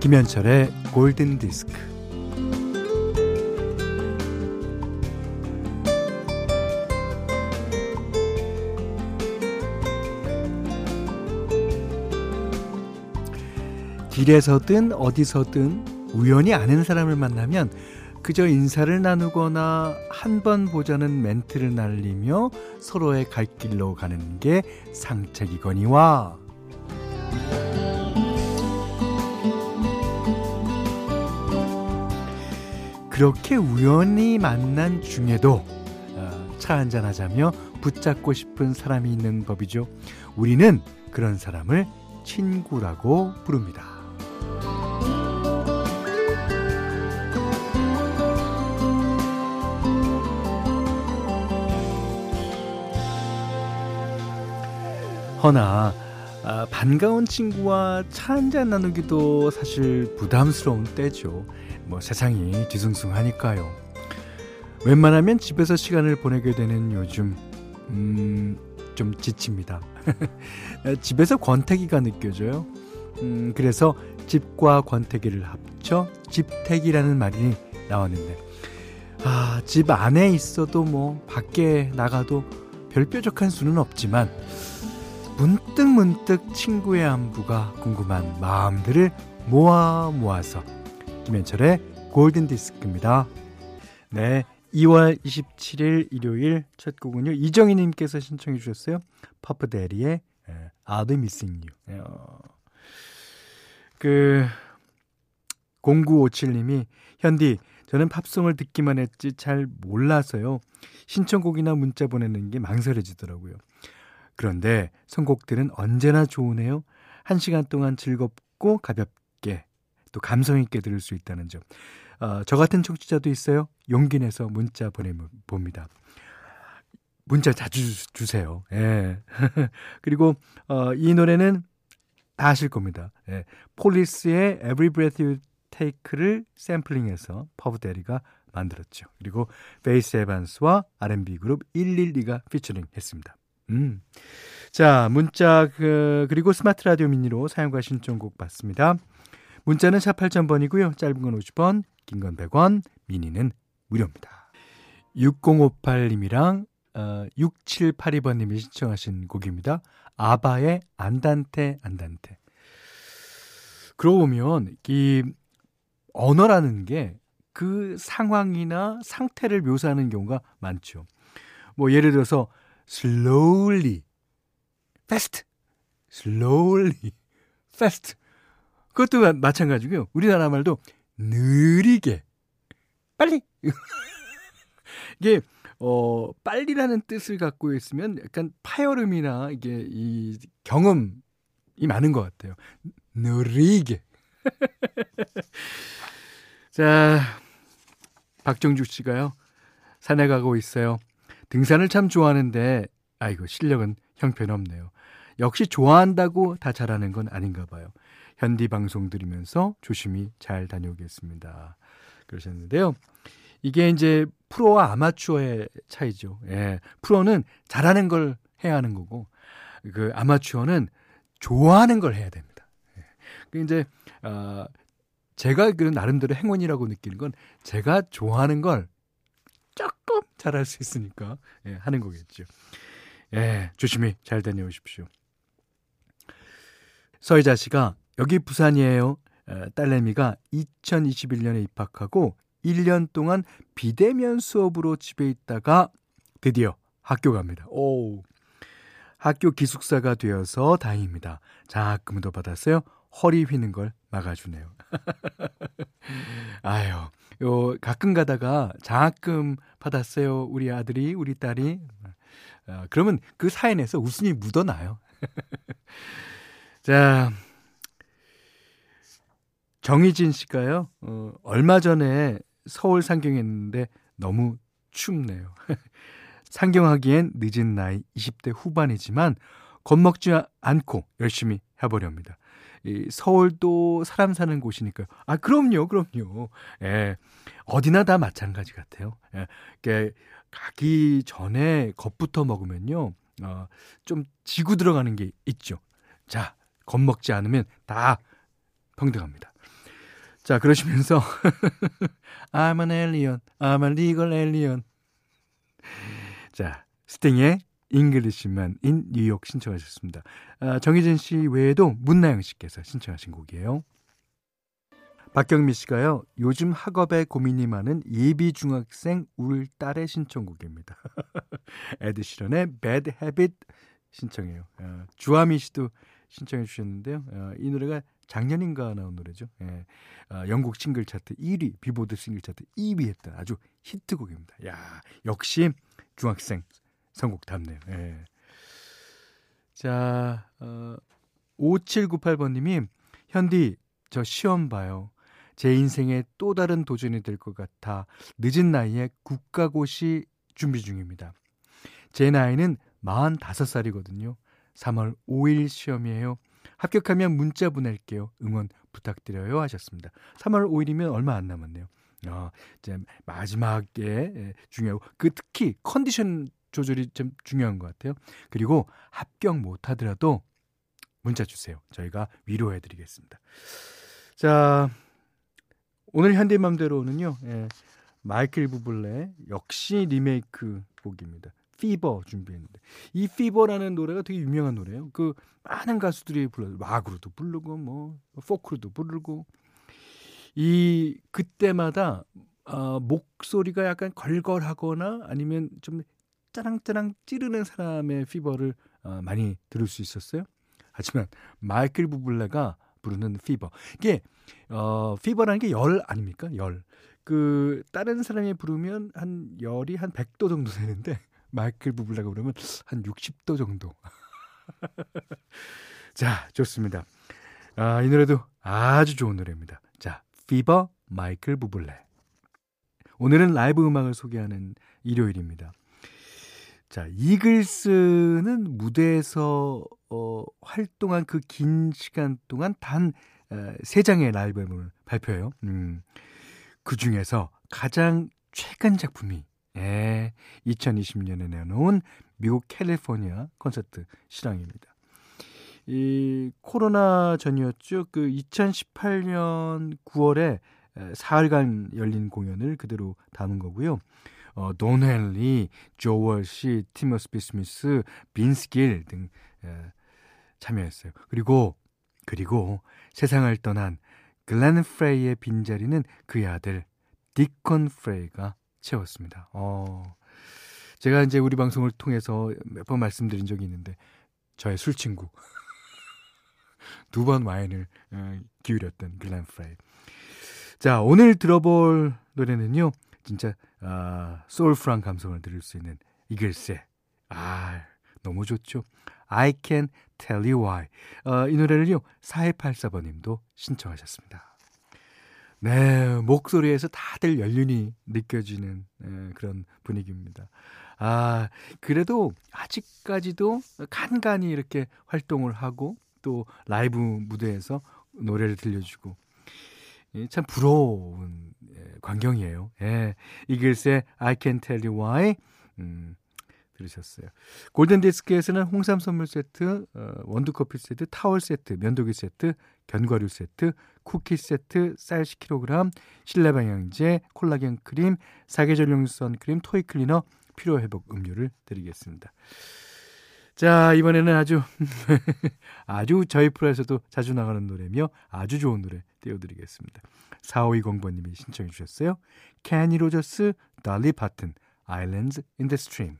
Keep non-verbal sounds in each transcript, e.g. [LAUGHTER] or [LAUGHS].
김현철의 골든 디스크. 길에서든 어디서든 우연히 아는 사람을 만나면 그저 인사를 나누거나 한 번 보자는 멘트를 날리며 서로의 갈 길로 가는 게 상책이거니와 그렇게 우연히 만난 중에도 어, 차 한잔 하자며 붙잡고 싶은 사람이 있는 법이죠. 우리는 그런 사람을 친구라고 부릅니다. 허나 아, 반가운 친구와 차 한잔 나누기도 사실 부담스러운 때죠. 뭐 세상이 뒤숭숭하니까요. 웬만하면 집에서 시간을 보내게 되는 요즘 음, 좀 지칩니다. [LAUGHS] 집에서 권태기가 느껴져요. 음, 그래서 집과 권태기를 합쳐 집태기라는 말이 나왔는데 아, 집 안에 있어도 뭐 밖에 나가도 별 뾰족한 수는 없지만 문득 문득 친구의 안부가 궁금한 마음들을 모아 모아서 김현철의 골든 디스크입니다. 네. 2월 27일 일요일 첫 곡은요. 이정희 님께서 신청해 주셨어요. I'll be missing you. 그 0957 님이 현디 저는 팝송을 듣기만 했지 잘 몰라서요. 신청곡이나 문자 보내는 게 망설여지더라고요. 그런데 선곡들은 언제나 좋으네요. 한 시간 동안 즐겁고 가볍게 또 감성 있게 들을 수 있다는 점. 어, 저 같은 청취자도 있어요. 용기 내서 문자 보내봅니다. 문자 자주 주세요. 예. [LAUGHS] 그리고 어, 이 노래는 다 아실 겁니다. 예. 폴리스의 Every Breath You Take를 샘플링해서 퍼프대디가 만들었죠. 그리고 페이스 에반스와 R&B 그룹 112가 피처링 했습니다. 음. 자, 문자, 그, 그리고 스마트 라디오 미니로 사용과 신청곡 받습니다. 문자는 샵 8000번이고요. 짧은 건 50원, 긴 건 100원, 미니는 무료입니다. 6058님이랑 어, 6782번님이 신청하신 곡입니다. 아바의 안단테 안단테. 그러고 보면 이 언어라는 게 그 상황이나 상태를 묘사하는 경우가 많죠. 뭐 예를 들어서 slowly, fast, slowly, fast. 그것도 마찬가지고요. 우리나라 말도 느리게, 빨리. [LAUGHS] 이게 어 빨리라는 뜻을 갖고 있으면 약간 파열음이나 이게 이 경험이 많은 것 같아요. 느리게. [LAUGHS] 자, 박정주 씨가요. 산에 가고 있어요. 등산을 참 좋아하는데 아이고 실력은 형편없네요. 역시 좋아한다고 다 잘하는 건 아닌가 봐요. 현디 방송 들으면서 조심히 잘 다녀오겠습니다. 그러셨는데요. 이게 이제 프로와 아마추어의 차이죠. 예. 프로는 잘하는 걸 해야 하는 거고 그 아마추어는 좋아하는 걸 해야 됩니다. 예. 그 이제 어 제가 그 나름대로 행운이라고 느끼는 건 제가 좋아하는 걸 조금 잘할 수 있으니까 예, 하는 거겠죠. 예, 조심히 잘 다녀오십시오. 서희자 씨가 여기 부산이에요. 딸내미가 2021년에 입학하고 1년 동안 비대면 수업으로 집에 있다가 드디어 학교 갑니다. 오. 학교 기숙사가 되어서 다행입니다. 장학금도 받았어요. 허리 휘는 걸 막아주네요. [LAUGHS] 아유, 요 가끔 가다가 장학금 받았어요. 우리 아들이, 우리 딸이. 어, 그러면 그 사연에서 웃음이 묻어나요. [LAUGHS] 자, 정희진 씨가요. 어, 얼마 전에 서울 상경했는데 너무 춥네요. [LAUGHS] 상경하기엔 늦은 나이 20대 후반이지만 겁먹지 않고 열심히 해보렵니다. 이 서울도 사람 사는 곳이니까요. 아, 그럼요, 그럼요. 예. 어디나 다 마찬가지 같아요. 예. 가기 전에 겁부터 먹으면요. 어, 좀 지고 들어가는 게 있죠. 자, 겁먹지 않으면 다 평등합니다. 자, 그러시면서 [LAUGHS] I'm an alien, I'm a legal alien. 자, 스팅의 Englishman in New York 신청하셨습니다. 아, 정희진 씨 외에도 문나영 씨께서 신청하신 곡이에요. 박경미 씨가요. 요즘 학업에 고민이 많은 예비 중학생 울 딸의 신청곡입니다. [LAUGHS] 에드 시런의 Bad Habit 신청해요. 아, 주아미 씨도 신청해 주셨는데요. 아, 이 노래가 작년인가 나온 노래죠. 예. 아, 영국 싱글 차트 1위, 비보드 싱글 차트 2위 했던 아주 히트곡입니다. 야, 역시 중학생 선곡답네요. 예. 자, 어, 5798번님이 현디 저 시험 봐요. 제 인생의 또 다른 도전이 될 것 같아 늦은 나이에 국가고시 준비 중입니다. 제 나이는 45살이거든요. 3월 5일 시험이에요. 합격하면 문자 보낼게요. 응원 부탁드려요 하셨습니다. 3월 5일이면 얼마 안 남았네요. 어, 이제 마지막에 중요하고 그 특히 컨디션 조절이 좀 중요한 것 같아요. 그리고 합격 못 하더라도 문자 주세요. 저희가 위로해 드리겠습니다. 자, 오늘 현대맘대로는요. 예, 마이클 부블레 역시 리메이크 곡입니다. Fever 준비했는데 이 Fever라는 노래가 되게 유명한 노래예요. 그 많은 가수들이 불러 락으로도 부르고 뭐 포크로도 부르고 이 그때마다 어, 목소리가 약간 걸걸하거나 아니면 좀 짜랑짜랑 찌르는 사람의 Fever를 어, 많이 들을 수 있었어요. 하지만 마이클 부블레가 부르는 Fever 이게 어 Fever라는 게 열 아닙니까? 열. 그 다른 사람이 부르면 한 열이 한 100도 정도 되는데 마이클 부블레가 부르면 한 60도 정도. [LAUGHS] 자, 좋습니다. 아, 이 노래도 아주 좋은 노래입니다. 자, Fever 마이클 부블레. 오늘은 라이브 음악을 소개하는 일요일입니다. 자, 이글스는 무대에서 어, 활동한 그 긴 시간 동안 단 세 장의 라이브 앨범을 발표해요. 음, 그 중에서 가장 최근 작품이 예, 2020년에 내놓은 미국 캘리포니아 콘서트 실황입니다. 이 코로나 전이었죠. 그 2018년 9월에 사흘간 열린 공연을 그대로 담은 거고요. 어, 돈 헬리, 조 월시, 티머시 비 슈미트, 빈스 길 등 에, 참여했어요. 그리고 그리고 세상을 떠난 글렌 프레이의 빈자리는 그의 아들 디콘 프레이가 채웠습니다. 어. 제가 이제 우리 방송을 통해서 몇 번 말씀드린 적이 있는데 저의 술 친구 [LAUGHS] 두 번 와인을 어, 기울였던 글렌 프레이. 자 오늘 들어볼 노래는요 진짜 아, 소울풀한 감성을 들을 수 있는 이글스의 아 너무 좋죠. I can tell you why. 어, 이 노래를요 4284번님도 신청하셨습니다. 네, 목소리에서 다들 연륜이 느껴지는 네, 그런 분위기입니다. 아, 그래도 아직까지도 간간히 이렇게 활동을 하고 또 라이브 무대에서 노래를 들려주고 예, 참 부러운 예, 광경이에요. 예, 이글스의 I Can Tell You Why 음, 들으셨어요. 골든 디스크에서는 홍삼 선물 세트, 어, 원두 커피 세트, 타월 세트, 면도기 세트, 견과류 세트, 쿠키 세트, 쌀 10kg, 실내 방향제, 콜라겐 크림, 사계절용 선크림, 토이 클리너, 피로 회복 음료를 드리겠습니다. 자, 이번에는 아주 [LAUGHS] 아주 저희 프로에서도 자주 나가는 노래며 아주 좋은 노래 띄워드리겠습니다. 4520번님이 신청해 주셨어요. 케니 로저스, 돌리 파튼, in the Stream.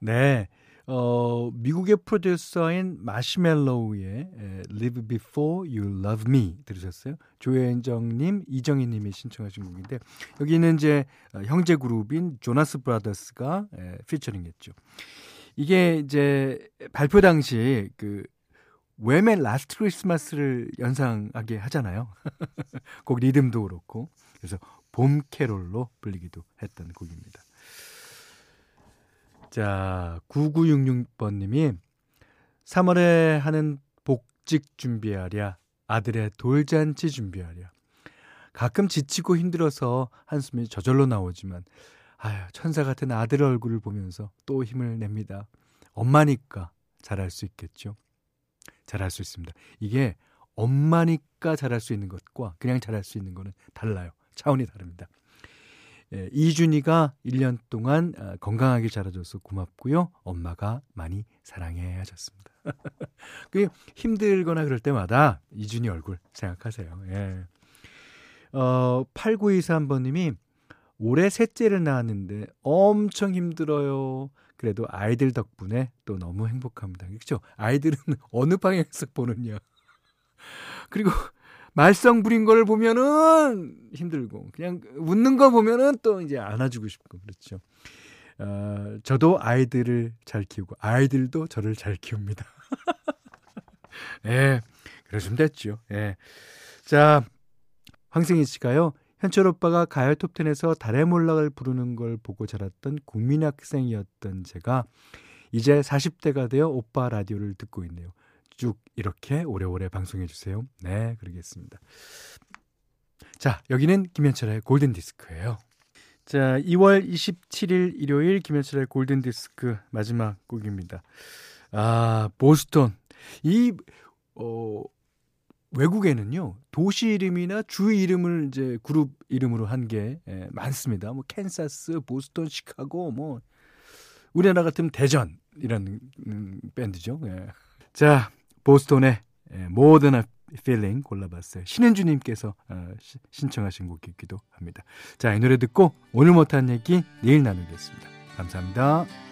네. 어, 미국의 프로듀서인 마시멜로우의 Leave Before You Love Me 들으셨어요? 조현정님, 이정희님이 신청하신 곡인데 여기는 이제 어, 형제 그룹인 조나스 브라더스가 에, 피처링했죠. 이게 이제 발표 당시 그 왬의 Last Christmas를 연상하게 하잖아요. [LAUGHS] 곡 리듬도 그렇고 그래서 봄 캐롤로 불리기도 했던 곡입니다. 자, 9966번님이 3월에 하는 복직 준비하랴, 아들의 돌잔치 준비하랴. 가끔 지치고 힘들어서 한숨이 저절로 나오지만, 아유, 천사 같은 아들 얼굴을 보면서 또 힘을 냅니다. 엄마니까 잘할 수 있겠죠. 잘할 수 있습니다. 이게 엄마니까 잘할 수 있는 것과 그냥 잘할 수 있는 거는 달라요. 차원이 다릅니다. 예, 이준이가 1년 동안 아, 건강하게 자라줘서 고맙고요. 엄마가 많이 사랑해 하셨습니다. [LAUGHS] 그 힘들거나 그럴 때마다 이준이 얼굴 생각하세요. 예. 어, 8923번님이 올해 셋째를 낳았는데 엄청 힘들어요. 그래도 아이들 덕분에 또 너무 행복합니다. 그렇죠? 아이들은 [LAUGHS] 어느 방향에서 보느냐. [LAUGHS] 그리고 말썽 부린 걸 보면은 힘들고 그냥 웃는 거 보면은 또 이제 안아주고 싶고 그렇죠. 어, 저도 아이들을 잘 키우고 아이들도 저를 잘 키웁니다. [LAUGHS] 예, 그러시면 됐죠. 예. 자, 황승희 씨가요. 현철 오빠가 가요 톱텐에서 달의 몰락을 부르는 걸 보고 자랐던 국민학생이었던 제가 이제 40대가 되어 오빠 라디오를 듣고 있네요. 쭉 이렇게 오래오래 방송해 주세요. 네, 그러겠습니다. 자, 여기는 김현철의 골든 디스크예요. 자, 2월 27일 일요일 김현철의 골든 디스크 마지막 곡입니다. 아, 보스턴. 이 어, 외국에는요 도시 이름이나 주 이름을 이제 그룹 이름으로 한게 예, 많습니다. 뭐 캔사스, 보스턴, 시카고 뭐 우리나라 같으면 대전이라는 음, 밴드죠. 예. 자 보스턴의 예, More Than a Feeling 골라봤어요. 신현주님께서 어, 시, 신청하신 곡이기도 합니다. 자 이 노래 듣고 오늘 못한 얘기 내일 나누겠습니다. 감사합니다.